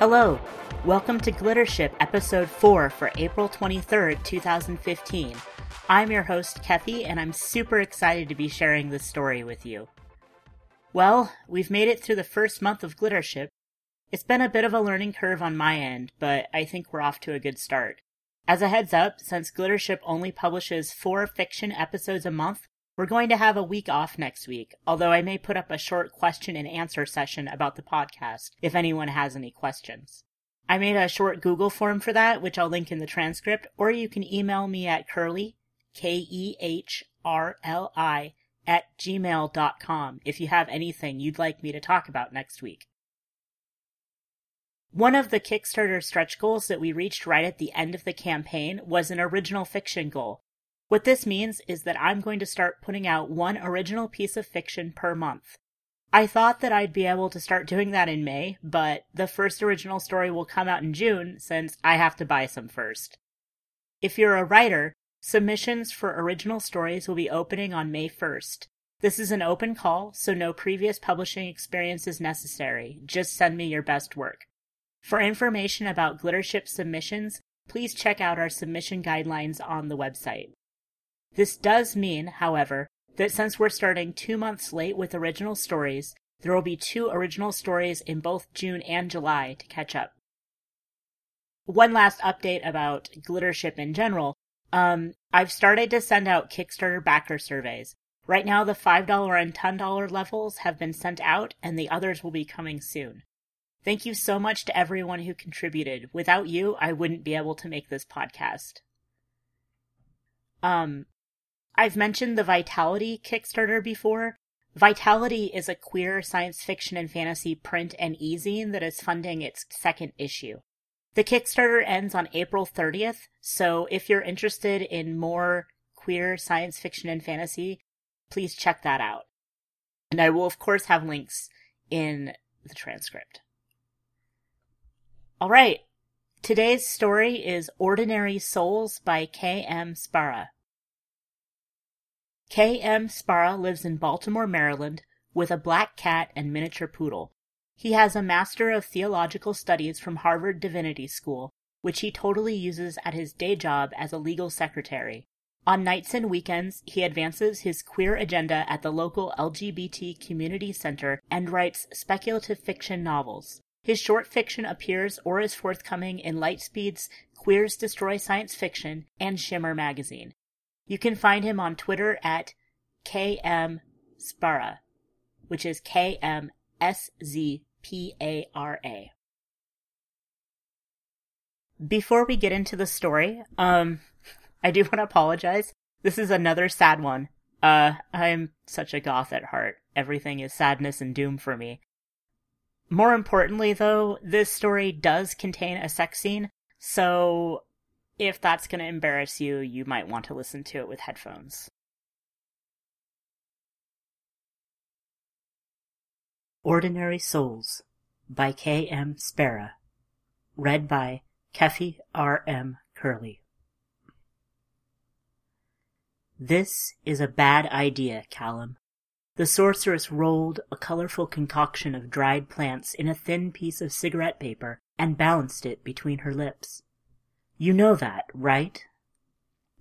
Hello, welcome to Glittership Episode 4 for April 23rd, 2015. I'm your host, Keffy, and I'm super excited to be sharing this story with you. Well, we've made it through the first month of Glittership. It's been a bit of a learning curve on my end, but I think we're off to a good start. As a heads up, since Glittership only publishes four fiction episodes a month, we're going to have a week off next week, although I may put up a short question and answer session about the podcast if anyone has any questions. I made a short Google form for that, which I'll link in the transcript, or you can email me at kehrli, K E H R L I, at gmail.com if you have anything you'd like me to talk about next week. One of the Kickstarter stretch goals that we reached right at the end of the campaign was an original fiction goal, what this means is that I'm going to start putting out one original piece of fiction per month. I thought that I'd be able to start doing that in May, but the first original story will come out in June since I have to buy some first. If you're a writer, submissions for original stories will be opening on May 1st. This is an open call, so no previous publishing experience is necessary. Just send me your best work. For information about Glittership submissions, please check out our submission guidelines on the website. This does mean, however, that since we're starting two months late with original stories, there will be two original stories in both June and July to catch up. One last update about Glittership in general. Um, I've started to send out Kickstarter backer surveys. Right now, the $5 and $10 levels have been sent out, and the others will be coming soon. Thank you so much to everyone who contributed. Without you, I wouldn't be able to make this podcast. Um, I've mentioned the Vitality Kickstarter before. Vitality is a queer science fiction and fantasy print and e-zine that is funding its second issue. The Kickstarter ends on April 30th, so if you're interested in more queer science fiction and fantasy, please check that out. And I will, of course, have links in the transcript. All right. Today's story is Ordinary Souls by K.M. Szpara. K. M. Szpara lives in Baltimore, Maryland, with a black cat and miniature poodle. He has a Master of Theological Studies from Harvard Divinity School, which he totally uses at his day job as a legal secretary. On nights and weekends, he advances his queer agenda at the local LGBT community center and writes speculative fiction novels. His short fiction appears or is forthcoming in Lightspeed's Queers Destroy Science Fiction and Shimmer magazine. You can find him on Twitter at KM Szpara, which is K M S Z P A R A. Before we get into the story, um, I do want to apologize. This is another sad one. Uh, I'm such a goth at heart. Everything is sadness and doom for me. More importantly, though, this story does contain a sex scene, so if that's going to embarrass you, you might want to listen to it with headphones. Ordinary Souls by K. M. Szpara. Read by Keffy R. M. Kehrli. This is a bad idea, Callum. The sorceress rolled a colorful concoction of dried plants in a thin piece of cigarette paper and balanced it between her lips. You know that, right?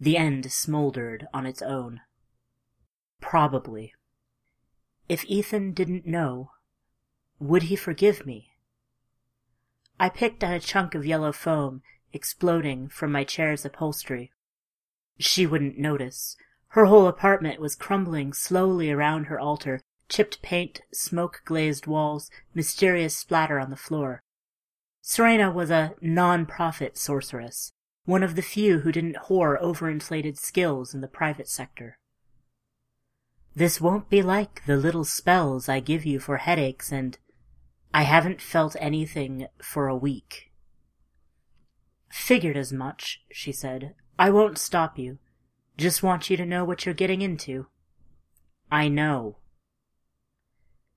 The end smoldered on its own. Probably. If Ethan didn't know, would he forgive me? I picked at a chunk of yellow foam exploding from my chair's upholstery. She wouldn't notice. Her whole apartment was crumbling slowly around her altar, chipped paint, smoke glazed walls, mysterious splatter on the floor. Serena was a non-profit sorceress, one of the few who didn't whore overinflated skills in the private sector. This won't be like the little spells I give you for headaches and I haven't felt anything for a week. Figured as much, she said. I won't stop you. Just want you to know what you're getting into. I know.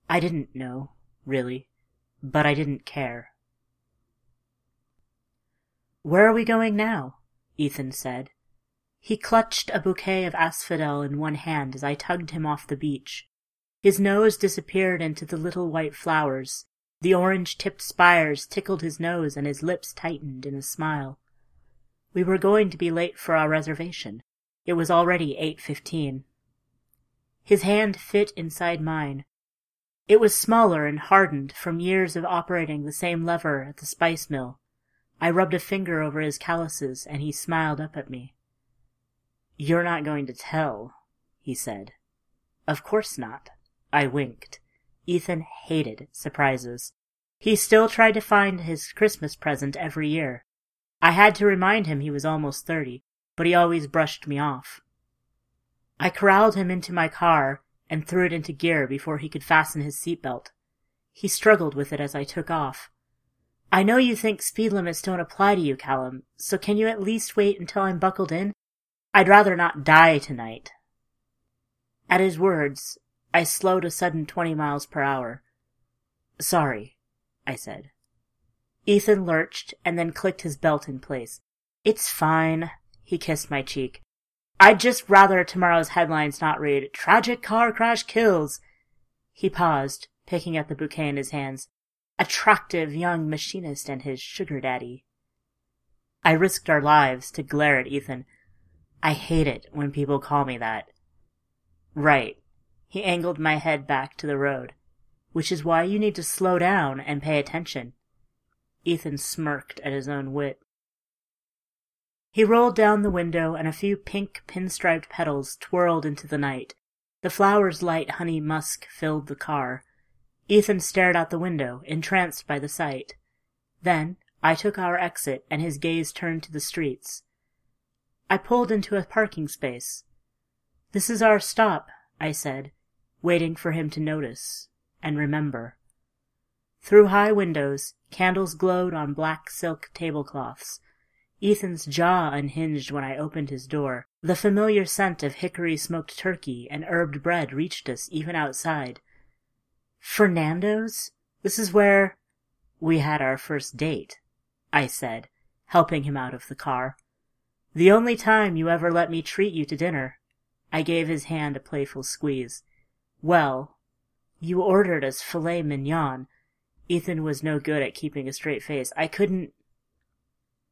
I didn't know, really, but I didn't care. Where are we going now? Ethan said. He clutched a bouquet of asphodel in one hand as I tugged him off the beach. His nose disappeared into the little white flowers. The orange-tipped spires tickled his nose and his lips tightened in a smile. We were going to be late for our reservation. It was already 8.15. His hand fit inside mine. It was smaller and hardened from years of operating the same lever at the spice mill. I rubbed a finger over his calluses and he smiled up at me. You're not going to tell, he said. Of course not. I winked. Ethan hated surprises. He still tried to find his Christmas present every year. I had to remind him he was almost thirty, but he always brushed me off. I corralled him into my car and threw it into gear before he could fasten his seatbelt. He struggled with it as I took off. I know you think speed limits don't apply to you, Callum, so can you at least wait until I'm buckled in? I'd rather not die tonight. At his words, I slowed a sudden twenty miles per hour. Sorry, I said. Ethan lurched and then clicked his belt in place. It's fine, he kissed my cheek. I'd just rather tomorrow's headlines not read, Tragic Car Crash Kills. He paused, picking at the bouquet in his hands. Attractive young machinist and his sugar daddy. I risked our lives to glare at Ethan. I hate it when people call me that. Right, he angled my head back to the road. Which is why you need to slow down and pay attention. Ethan smirked at his own wit. He rolled down the window and a few pink pinstriped petals twirled into the night. The flower's light honey musk filled the car. Ethan stared out the window, entranced by the sight. Then I took our exit and his gaze turned to the streets. I pulled into a parking space. This is our stop, I said, waiting for him to notice and remember. Through high windows, candles glowed on black silk tablecloths. Ethan's jaw unhinged when I opened his door. The familiar scent of hickory smoked turkey and herbed bread reached us even outside. Fernando's? This is where we had our first date, I said, helping him out of the car. The only time you ever let me treat you to dinner. I gave his hand a playful squeeze. Well, you ordered us filet mignon. Ethan was no good at keeping a straight face. I couldn't.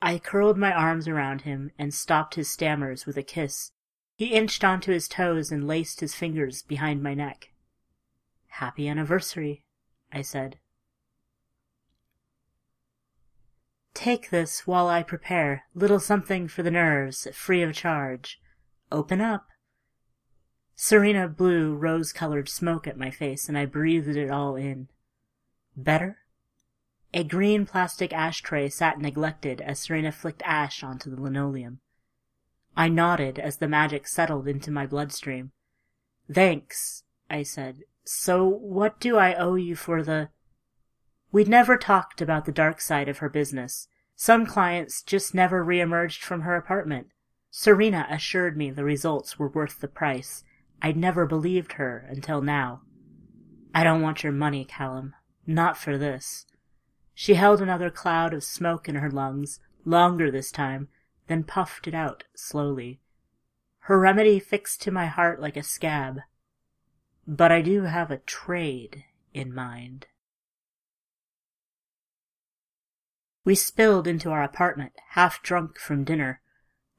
I curled my arms around him and stopped his stammers with a kiss. He inched onto his toes and laced his fingers behind my neck. Happy anniversary, I said. Take this while I prepare little something for the nerves, free of charge. Open up. Serena blew rose-colored smoke at my face, and I breathed it all in. Better? A green plastic ashtray sat neglected as Serena flicked ash onto the linoleum. I nodded as the magic settled into my bloodstream. Thanks, I said. So what do I owe you for the... We'd never talked about the dark side of her business. Some clients just never reemerged from her apartment. Serena assured me the results were worth the price, I'd never believed her until now. I don't want your money, Callum. Not for this. She held another cloud of smoke in her lungs, longer this time, then puffed it out slowly. Her remedy fixed to my heart like a scab. But I do have a trade in mind. We spilled into our apartment, half drunk from dinner,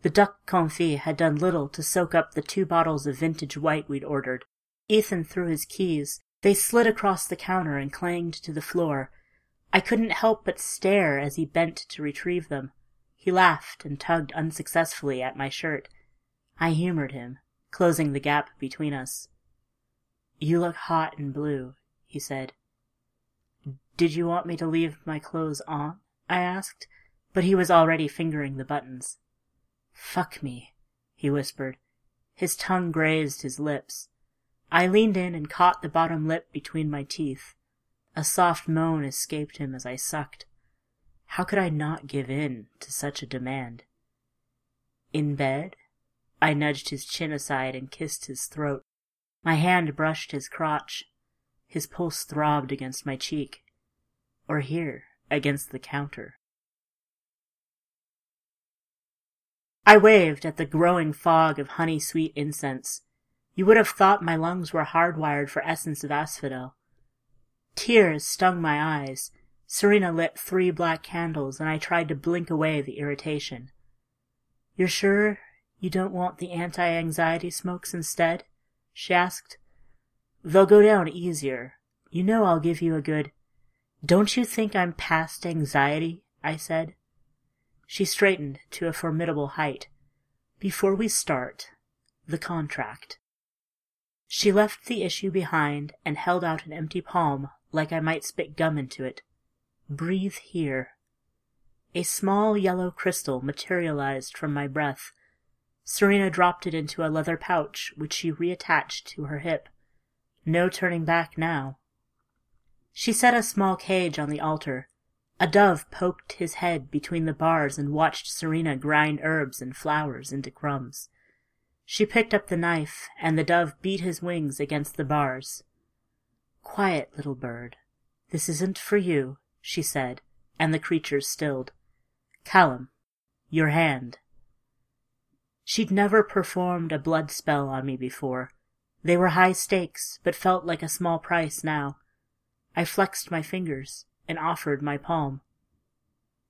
the duck confit had done little to soak up the two bottles of vintage white we'd ordered. Ethan threw his keys. They slid across the counter and clanged to the floor. I couldn't help but stare as he bent to retrieve them. He laughed and tugged unsuccessfully at my shirt. I humored him, closing the gap between us. You look hot and blue, he said. Did you want me to leave my clothes on? I asked, but he was already fingering the buttons. Fuck me, he whispered. His tongue grazed his lips. I leaned in and caught the bottom lip between my teeth. A soft moan escaped him as I sucked. How could I not give in to such a demand? In bed? I nudged his chin aside and kissed his throat. My hand brushed his crotch. His pulse throbbed against my cheek. Or here, against the counter. I waved at the growing fog of honey-sweet incense. You would have thought my lungs were hardwired for essence of asphodel. Tears stung my eyes. Serena lit three black candles, and I tried to blink away the irritation. You're sure you don't want the anti-anxiety smokes instead? She asked. They'll go down easier. You know I'll give you a good... Don't you think I'm past anxiety? I said. She straightened to a formidable height. Before we start, the contract. She left the issue behind and held out an empty palm like I might spit gum into it. Breathe here. A small yellow crystal materialized from my breath. Serena dropped it into a leather pouch, which she reattached to her hip. No turning back now. She set a small cage on the altar. A dove poked his head between the bars and watched Serena grind herbs and flowers into crumbs. She picked up the knife, and the dove beat his wings against the bars. Quiet, little bird. This isn't for you, she said, and the creature stilled. Callum, your hand. She'd never performed a blood spell on me before. They were high stakes, but felt like a small price now. I flexed my fingers and offered my palm.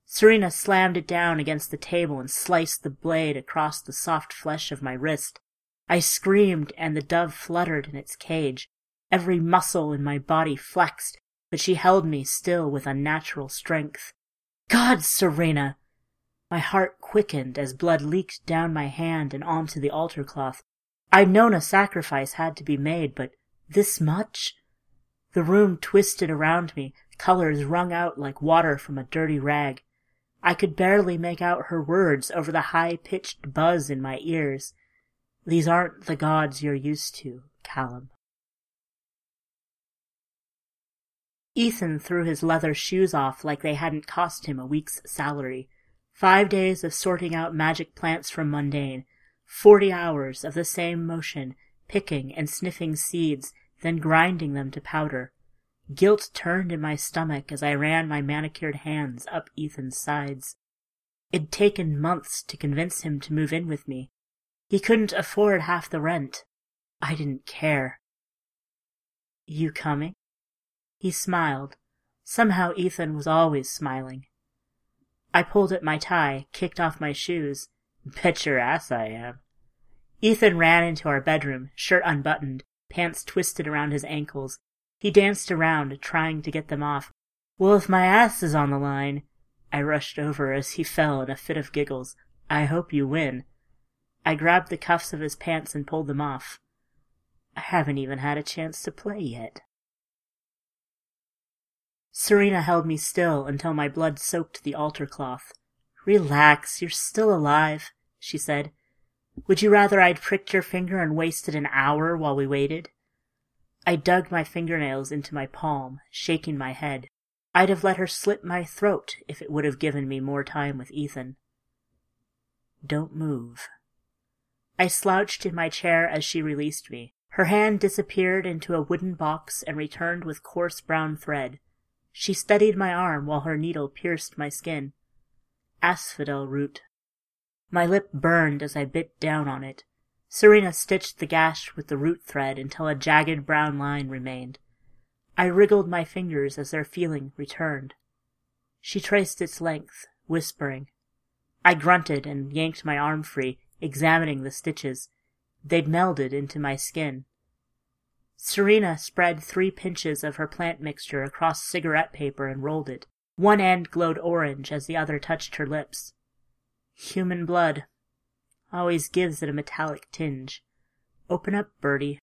Serena slammed it down against the table and sliced the blade across the soft flesh of my wrist. I screamed and the dove fluttered in its cage. Every muscle in my body flexed, but she held me still with unnatural strength. God, Serena! My heart quickened as blood leaked down my hand and onto the altar cloth. I'd known a sacrifice had to be made, but this much? The room twisted around me, colors wrung out like water from a dirty rag. I could barely make out her words over the high-pitched buzz in my ears. These aren't the gods you're used to, Callum. Ethan threw his leather shoes off like they hadn't cost him a week's salary. Five days of sorting out magic plants from mundane. Forty hours of the same motion, picking and sniffing seeds then grinding them to powder. Guilt turned in my stomach as I ran my manicured hands up Ethan's sides. It'd taken months to convince him to move in with me. He couldn't afford half the rent. I didn't care. You coming? He smiled. Somehow Ethan was always smiling. I pulled at my tie, kicked off my shoes. Bet your ass I am. Ethan ran into our bedroom, shirt unbuttoned, pants twisted around his ankles. He danced around, trying to get them off. Well, if my ass is on the line. I rushed over as he fell in a fit of giggles. I hope you win. I grabbed the cuffs of his pants and pulled them off. I haven't even had a chance to play yet. Serena held me still until my blood soaked the altar cloth. Relax, you're still alive, she said. Would you rather I'd pricked your finger and wasted an hour while we waited? I dug my fingernails into my palm, shaking my head. I'd have let her slit my throat if it would have given me more time with Ethan. Don't move. I slouched in my chair as she released me. Her hand disappeared into a wooden box and returned with coarse brown thread. She steadied my arm while her needle pierced my skin. Asphodel root. My lip burned as I bit down on it. Serena stitched the gash with the root thread until a jagged brown line remained. I wriggled my fingers as their feeling returned. She traced its length, whispering. I grunted and yanked my arm free, examining the stitches. They'd melded into my skin. Serena spread three pinches of her plant mixture across cigarette paper and rolled it. One end glowed orange as the other touched her lips. Human blood. Always gives it a metallic tinge. Open up, birdie.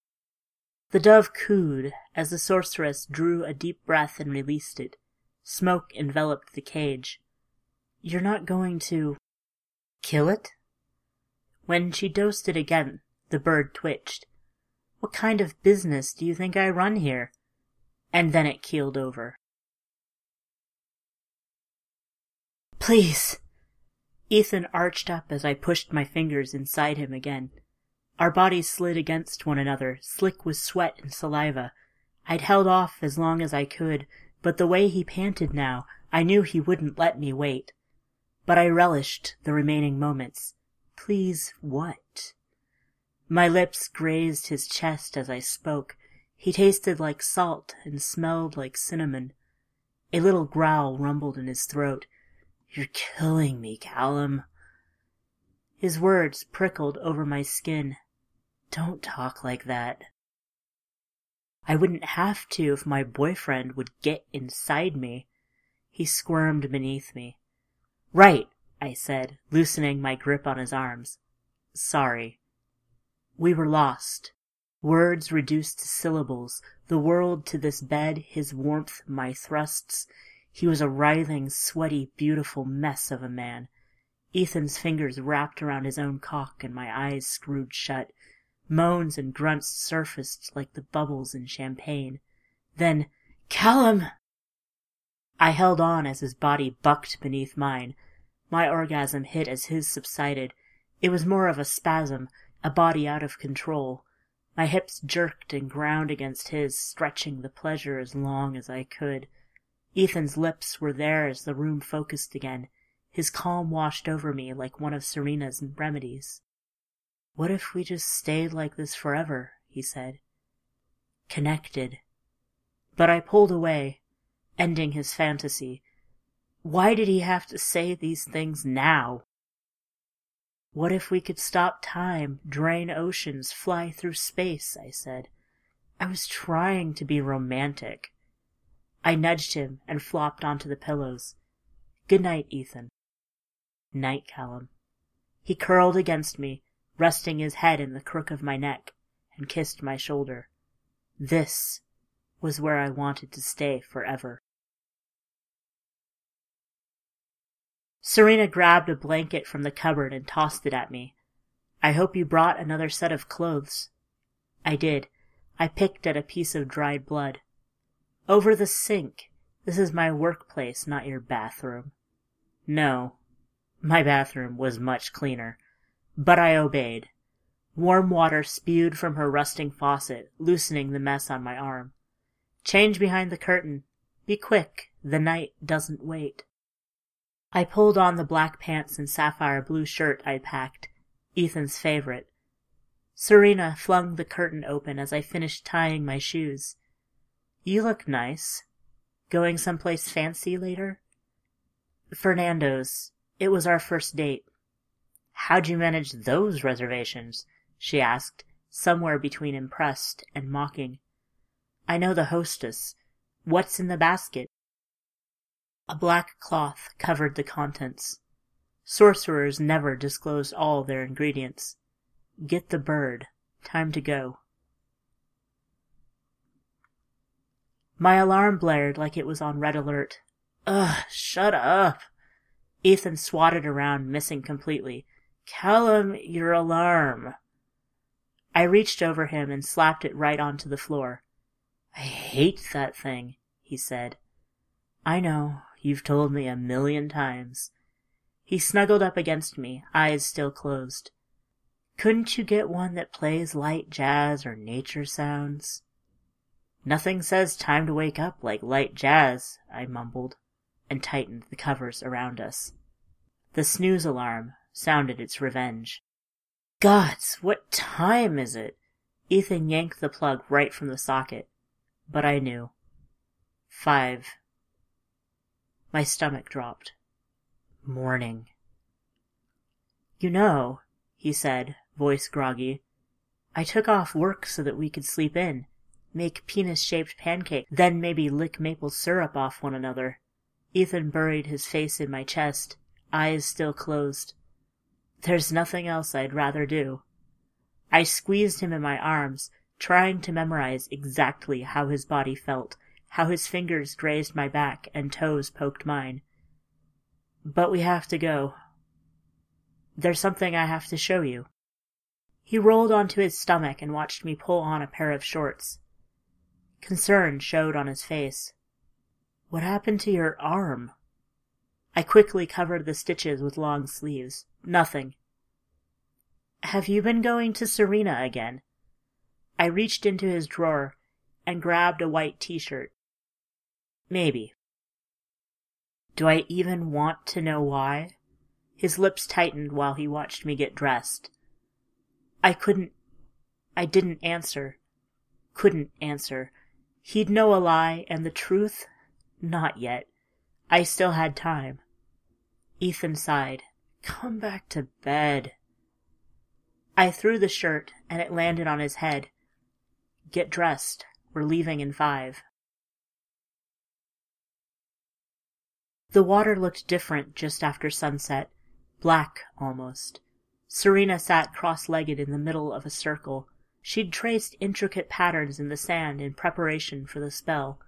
The dove cooed as the sorceress drew a deep breath and released it. Smoke enveloped the cage. You're not going to... kill it? When she dosed it again, the bird twitched. What kind of business do you think I run here? And then it keeled over. Please, Ethan arched up as I pushed my fingers inside him again. Our bodies slid against one another, slick with sweat and saliva. I'd held off as long as I could, but the way he panted now, I knew he wouldn't let me wait. But I relished the remaining moments. Please what? My lips grazed his chest as I spoke. He tasted like salt and smelled like cinnamon. A little growl rumbled in his throat. You're killing me, Callum. His words prickled over my skin. Don't talk like that. I wouldn't have to if my boyfriend would get inside me. He squirmed beneath me. Right, I said, loosening my grip on his arms. Sorry. We were lost. Words reduced to syllables, the world to this bed, his warmth, my thrusts. He was a writhing, sweaty, beautiful mess of a man. Ethan's fingers wrapped around his own cock and my eyes screwed shut. Moans and grunts surfaced like the bubbles in champagne. Then, Callum! I held on as his body bucked beneath mine. My orgasm hit as his subsided. It was more of a spasm, a body out of control. My hips jerked and ground against his, stretching the pleasure as long as I could. Ethan's lips were there as the room focused again. His calm washed over me like one of Serena's remedies. What if we just stayed like this forever? he said. Connected. But I pulled away, ending his fantasy. Why did he have to say these things now? What if we could stop time, drain oceans, fly through space? I said. I was trying to be romantic. I nudged him and flopped onto the pillows. Good night, Ethan. Night, Callum. He curled against me, resting his head in the crook of my neck, and kissed my shoulder. This was where I wanted to stay forever. Serena grabbed a blanket from the cupboard and tossed it at me. I hope you brought another set of clothes. I did. I picked at a piece of dried blood. Over the sink. This is my workplace, not your bathroom. No. My bathroom was much cleaner. But I obeyed. Warm water spewed from her rusting faucet, loosening the mess on my arm. Change behind the curtain. Be quick. The night doesn't wait. I pulled on the black pants and sapphire blue shirt I'd packed, Ethan's favorite. Serena flung the curtain open as I finished tying my shoes. You look nice. Going someplace fancy later? Fernando's. It was our first date. How'd you manage those reservations? she asked, somewhere between impressed and mocking. I know the hostess. What's in the basket? A black cloth covered the contents. Sorcerers never disclosed all their ingredients. Get the bird. Time to go. My alarm blared like it was on red alert. Ugh, shut up. Ethan swatted around, missing completely. Callum, your alarm. I reached over him and slapped it right onto the floor. I hate that thing, he said. I know, You've told me a million times. He snuggled up against me, eyes still closed. Couldn't you get one that plays light jazz or nature sounds? Nothing says time to wake up like light jazz, I mumbled, and tightened the covers around us. The snooze alarm sounded its revenge. Gods, what time is it? Ethan yanked the plug right from the socket, but I knew. Five. My stomach dropped. Morning. You know, he said, voice groggy, I took off work so that we could sleep in, make penis-shaped pancakes, then maybe lick maple syrup off one another. Ethan buried his face in my chest, eyes still closed. There's nothing else I'd rather do. I squeezed him in my arms, trying to memorize exactly how his body felt how his fingers grazed my back and toes poked mine. But we have to go. There's something I have to show you. He rolled onto his stomach and watched me pull on a pair of shorts. Concern showed on his face. What happened to your arm? I quickly covered the stitches with long sleeves. Nothing. Have you been going to Serena again? I reached into his drawer and grabbed a white t-shirt. Maybe. Do I even want to know why? His lips tightened while he watched me get dressed. I couldn't. I didn't answer. couldn't answer. He'd know a lie, and the truth? Not yet. I still had time. Ethan sighed. Come back to bed. I threw the shirt, and it landed on his head. Get dressed. We're leaving in five. The water looked different just after sunset, black almost. Serena sat cross-legged in the middle of a circle. She'd traced intricate patterns in the sand in preparation for the spell.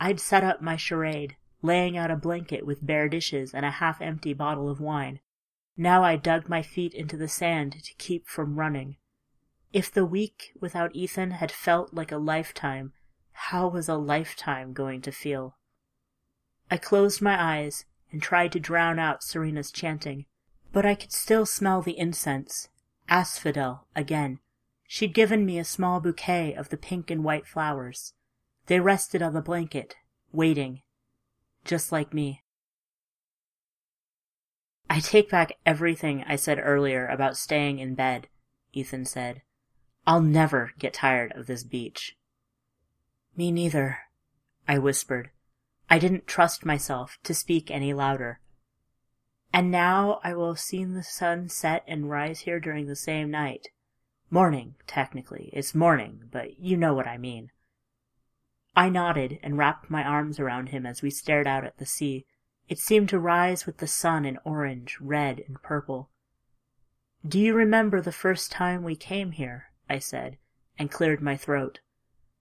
I'd set up my charade, laying out a blanket with bare dishes and a half-empty bottle of wine. Now I dug my feet into the sand to keep from running. If the week without Ethan had felt like a lifetime, how was a lifetime going to feel? I closed my eyes and tried to drown out Serena's chanting, but I could still smell the incense. Asphodel, again. She'd given me a small bouquet of the pink and white flowers. They rested on the blanket, waiting, just like me. I take back everything I said earlier about staying in bed, Ethan said. I'll never get tired of this beach. Me neither, I whispered, I didn't trust myself to speak any louder. And now I will have seen the sun set and rise here during the same night. Morning, technically. It's morning, but you know what I mean. I nodded and wrapped my arms around him as we stared out at the sea. It seemed to rise with the sun in orange, red, and purple. Do you remember the first time we came here? I said, and cleared my throat.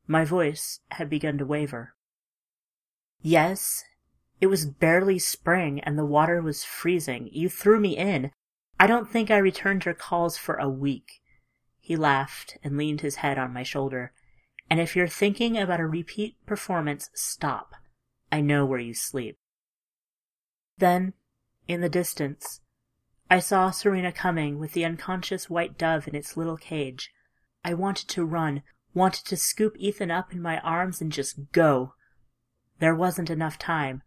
My voice had begun to waver. Yes, it was barely spring and the water was freezing. You threw me in. I don't think I returned your calls for a week. He laughed and leaned his head on my shoulder. And if you're thinking about a repeat performance, stop. I know where you sleep. Then, in the distance, I saw Serena coming with the unconscious white dove in its little cage. I wanted to run, wanted to scoop Ethan up in my arms and just go. There wasn't enough time.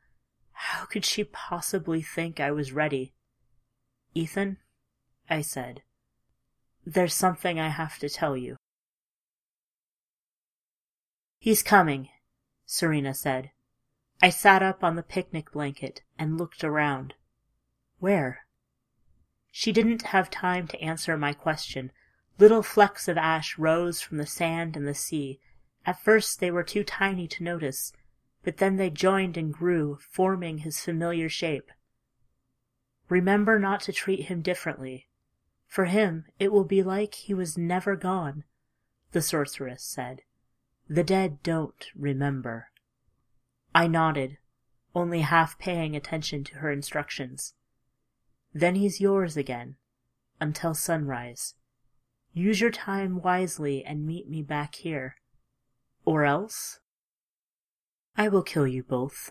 How could she possibly think I was ready? Ethan, I said, there's something I have to tell you. He's coming, Serena said. I sat up on the picnic blanket and looked around. Where? She didn't have time to answer my question. Little flecks of ash rose from the sand and the sea. At first they were too tiny to notice, but then they joined and grew, forming his familiar shape. Remember not to treat him differently. For him it will be like he was never gone, the sorceress said. The dead don't remember. I nodded, only half paying attention to her instructions. Then he's yours again, until sunrise. Use your time wisely and meet me back here. Or else I will kill you both.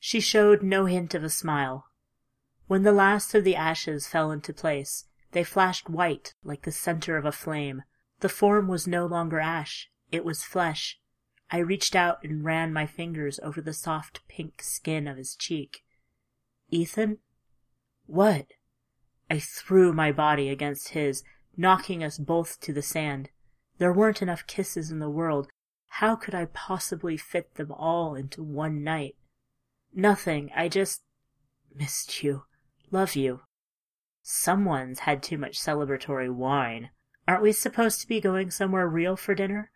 She showed no hint of a smile. When the last of the ashes fell into place, they flashed white like the center of a flame. The form was no longer ash, it was flesh. I reached out and ran my fingers over the soft pink skin of his cheek. Ethan? What? I threw my body against his, knocking us both to the sand. There weren't enough kisses in the world, how could I possibly fit them all into one night? Nothing. I just missed you. Love you. Someone's had too much celebratory wine. Aren't we supposed to be going somewhere real for dinner?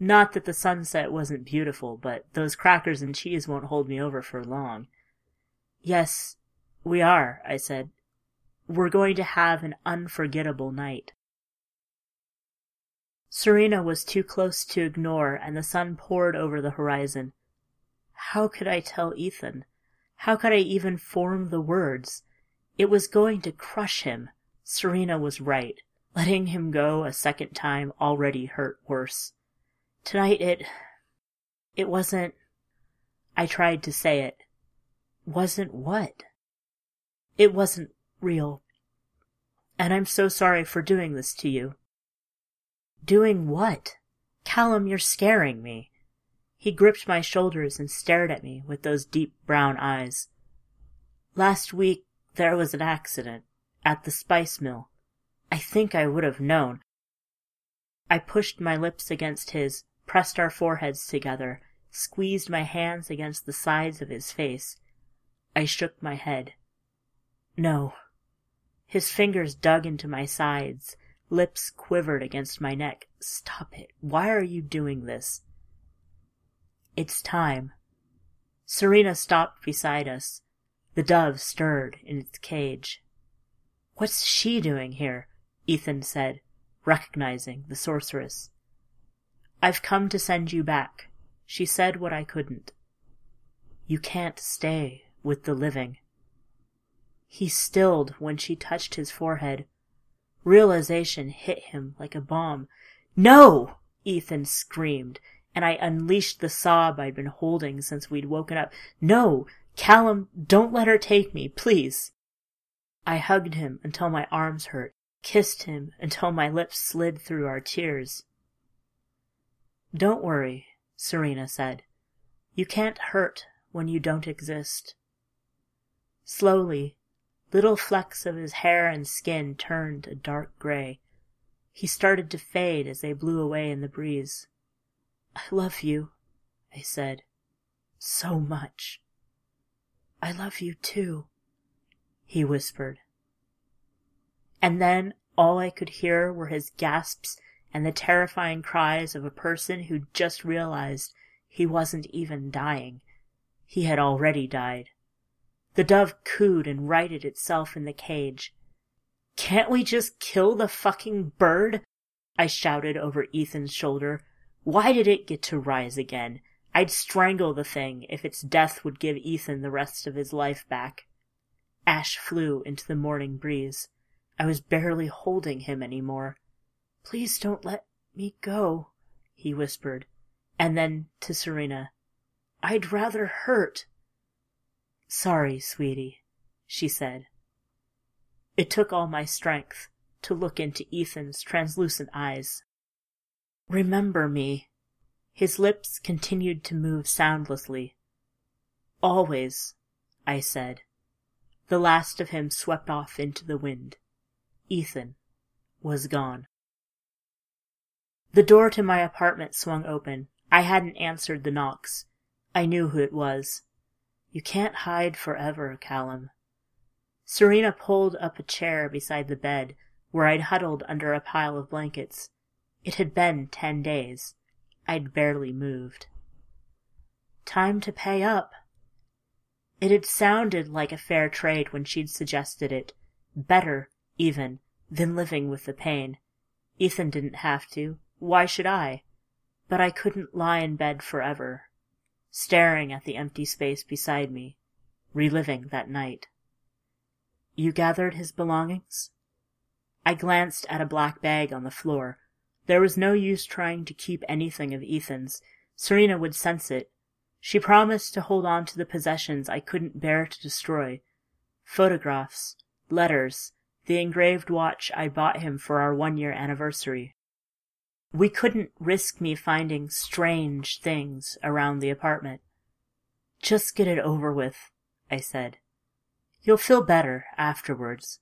Not that the sunset wasn't beautiful, but those crackers and cheese won't hold me over for long. Yes, we are, I said. We're going to have an unforgettable night. Serena was too close to ignore, and the sun poured over the horizon. How could I tell Ethan? How could I even form the words? It was going to crush him. Serena was right. Letting him go a second time already hurt worse. Tonight it. It wasn't. I tried to say it. Wasn't what? It wasn't real. And I'm so sorry for doing this to you. Doing what? Callum, you're scaring me. He gripped my shoulders and stared at me with those deep brown eyes. Last week there was an accident at the spice mill. I think I would have known. I pushed my lips against his, pressed our foreheads together, squeezed my hands against the sides of his face. I shook my head. No. His fingers dug into my sides, lips quivered against my neck. Stop it. Why are you doing this? It's time. Serena stopped beside us. The dove stirred in its cage. What's she doing here? Ethan said, recognizing the sorceress. I've come to send you back. She said what I couldn't. You can't stay with the living. He stilled when she touched his forehead. Realization hit him like a bomb. No! Ethan screamed, and I unleashed the sob I'd been holding since we'd woken up. No! Callum, don't let her take me, please! I hugged him until my arms hurt, kissed him until my lips slid through our tears. Don't worry, Serena said. You can't hurt when you don't exist. Slowly, little flecks of his hair and skin turned a dark gray. He started to fade as they blew away in the breeze. I love you, I said. So much. I love you too, he whispered. And then all I could hear were his gasps and the terrifying cries of a person who just realized he wasn't even dying. He had already died. The dove cooed and righted itself in the cage. Can't we just kill the fucking bird? I shouted over Ethan's shoulder. Why did it get to rise again? I'd strangle the thing if its death would give Ethan the rest of his life back. Ash flew into the morning breeze. I was barely holding him any more. Please don't let me go, he whispered. And then to Serena, I'd rather hurt. Sorry, sweetie, she said. It took all my strength to look into Ethan's translucent eyes. Remember me. His lips continued to move soundlessly. Always, I said. The last of him swept off into the wind. Ethan was gone. The door to my apartment swung open. I hadn't answered the knocks. I knew who it was. You can't hide forever, Callum. Serena pulled up a chair beside the bed, where I'd huddled under a pile of blankets. It had been ten days. I'd barely moved. Time to pay up. It had sounded like a fair trade when she'd suggested it. Better, even, than living with the pain. Ethan didn't have to. Why should I? But I couldn't lie in bed forever, staring at the empty space beside me, reliving that night. You gathered his belongings? I glanced at a black bag on the floor. There was no use trying to keep anything of Ethan's. Serena would sense it. She promised to hold on to the possessions I couldn't bear to destroy. Photographs, letters, the engraved watch I bought him for our one year anniversary. We couldn't risk me finding strange things around the apartment. Just get it over with, I said. You'll feel better afterwards.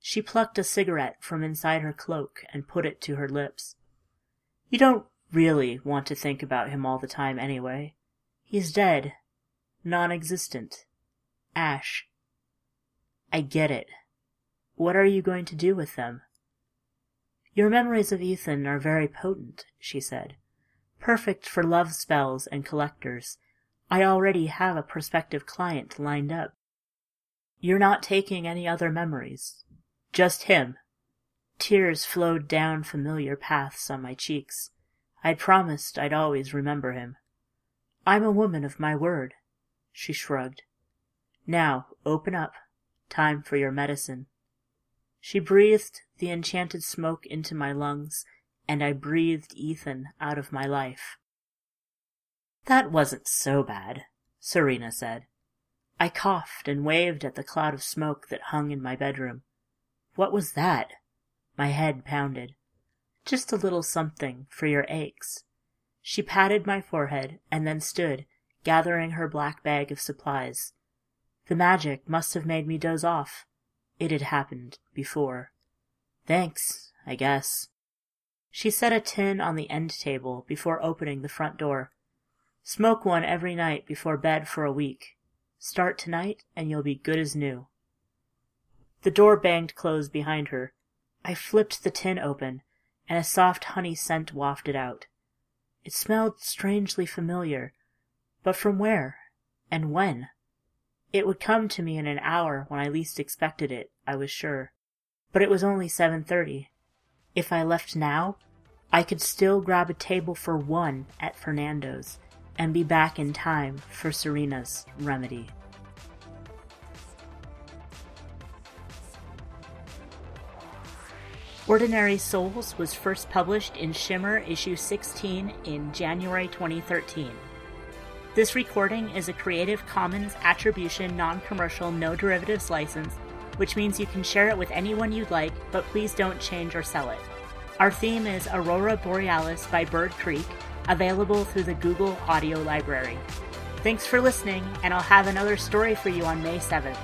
She plucked a cigarette from inside her cloak and put it to her lips. You don't really want to think about him all the time anyway. He's dead. Non-existent. Ash. I get it. What are you going to do with them? Your memories of Ethan are very potent, she said. Perfect for love spells and collectors. I already have a prospective client lined up. You're not taking any other memories. Just him. Tears flowed down familiar paths on my cheeks. I'd promised I'd always remember him. I'm a woman of my word. She shrugged. Now, open up. Time for your medicine. She breathed the enchanted smoke into my lungs, and I breathed Ethan out of my life. That wasn't so bad, Serena said. I coughed and waved at the cloud of smoke that hung in my bedroom. What was that? My head pounded. Just a little something for your aches. She patted my forehead and then stood, gathering her black bag of supplies. The magic must have made me doze off. It had happened before. Thanks, I guess. She set a tin on the end table before opening the front door. Smoke one every night before bed for a week. Start tonight and you'll be good as new. The door banged closed behind her. I flipped the tin open, and a soft honey scent wafted out. It smelled strangely familiar, but from where and when? It would come to me in an hour when I least expected it, I was sure. But it was only 7:30. If I left now, I could still grab a table for one at Fernando's and be back in time for Serena's remedy. Ordinary Souls was first published in Shimmer issue 16 in January 2013. This recording is a Creative Commons Attribution Non Commercial No Derivatives license, which means you can share it with anyone you'd like, but please don't change or sell it. Our theme is Aurora Borealis by Bird Creek, available through the Google Audio Library. Thanks for listening, and I'll have another story for you on May 7th.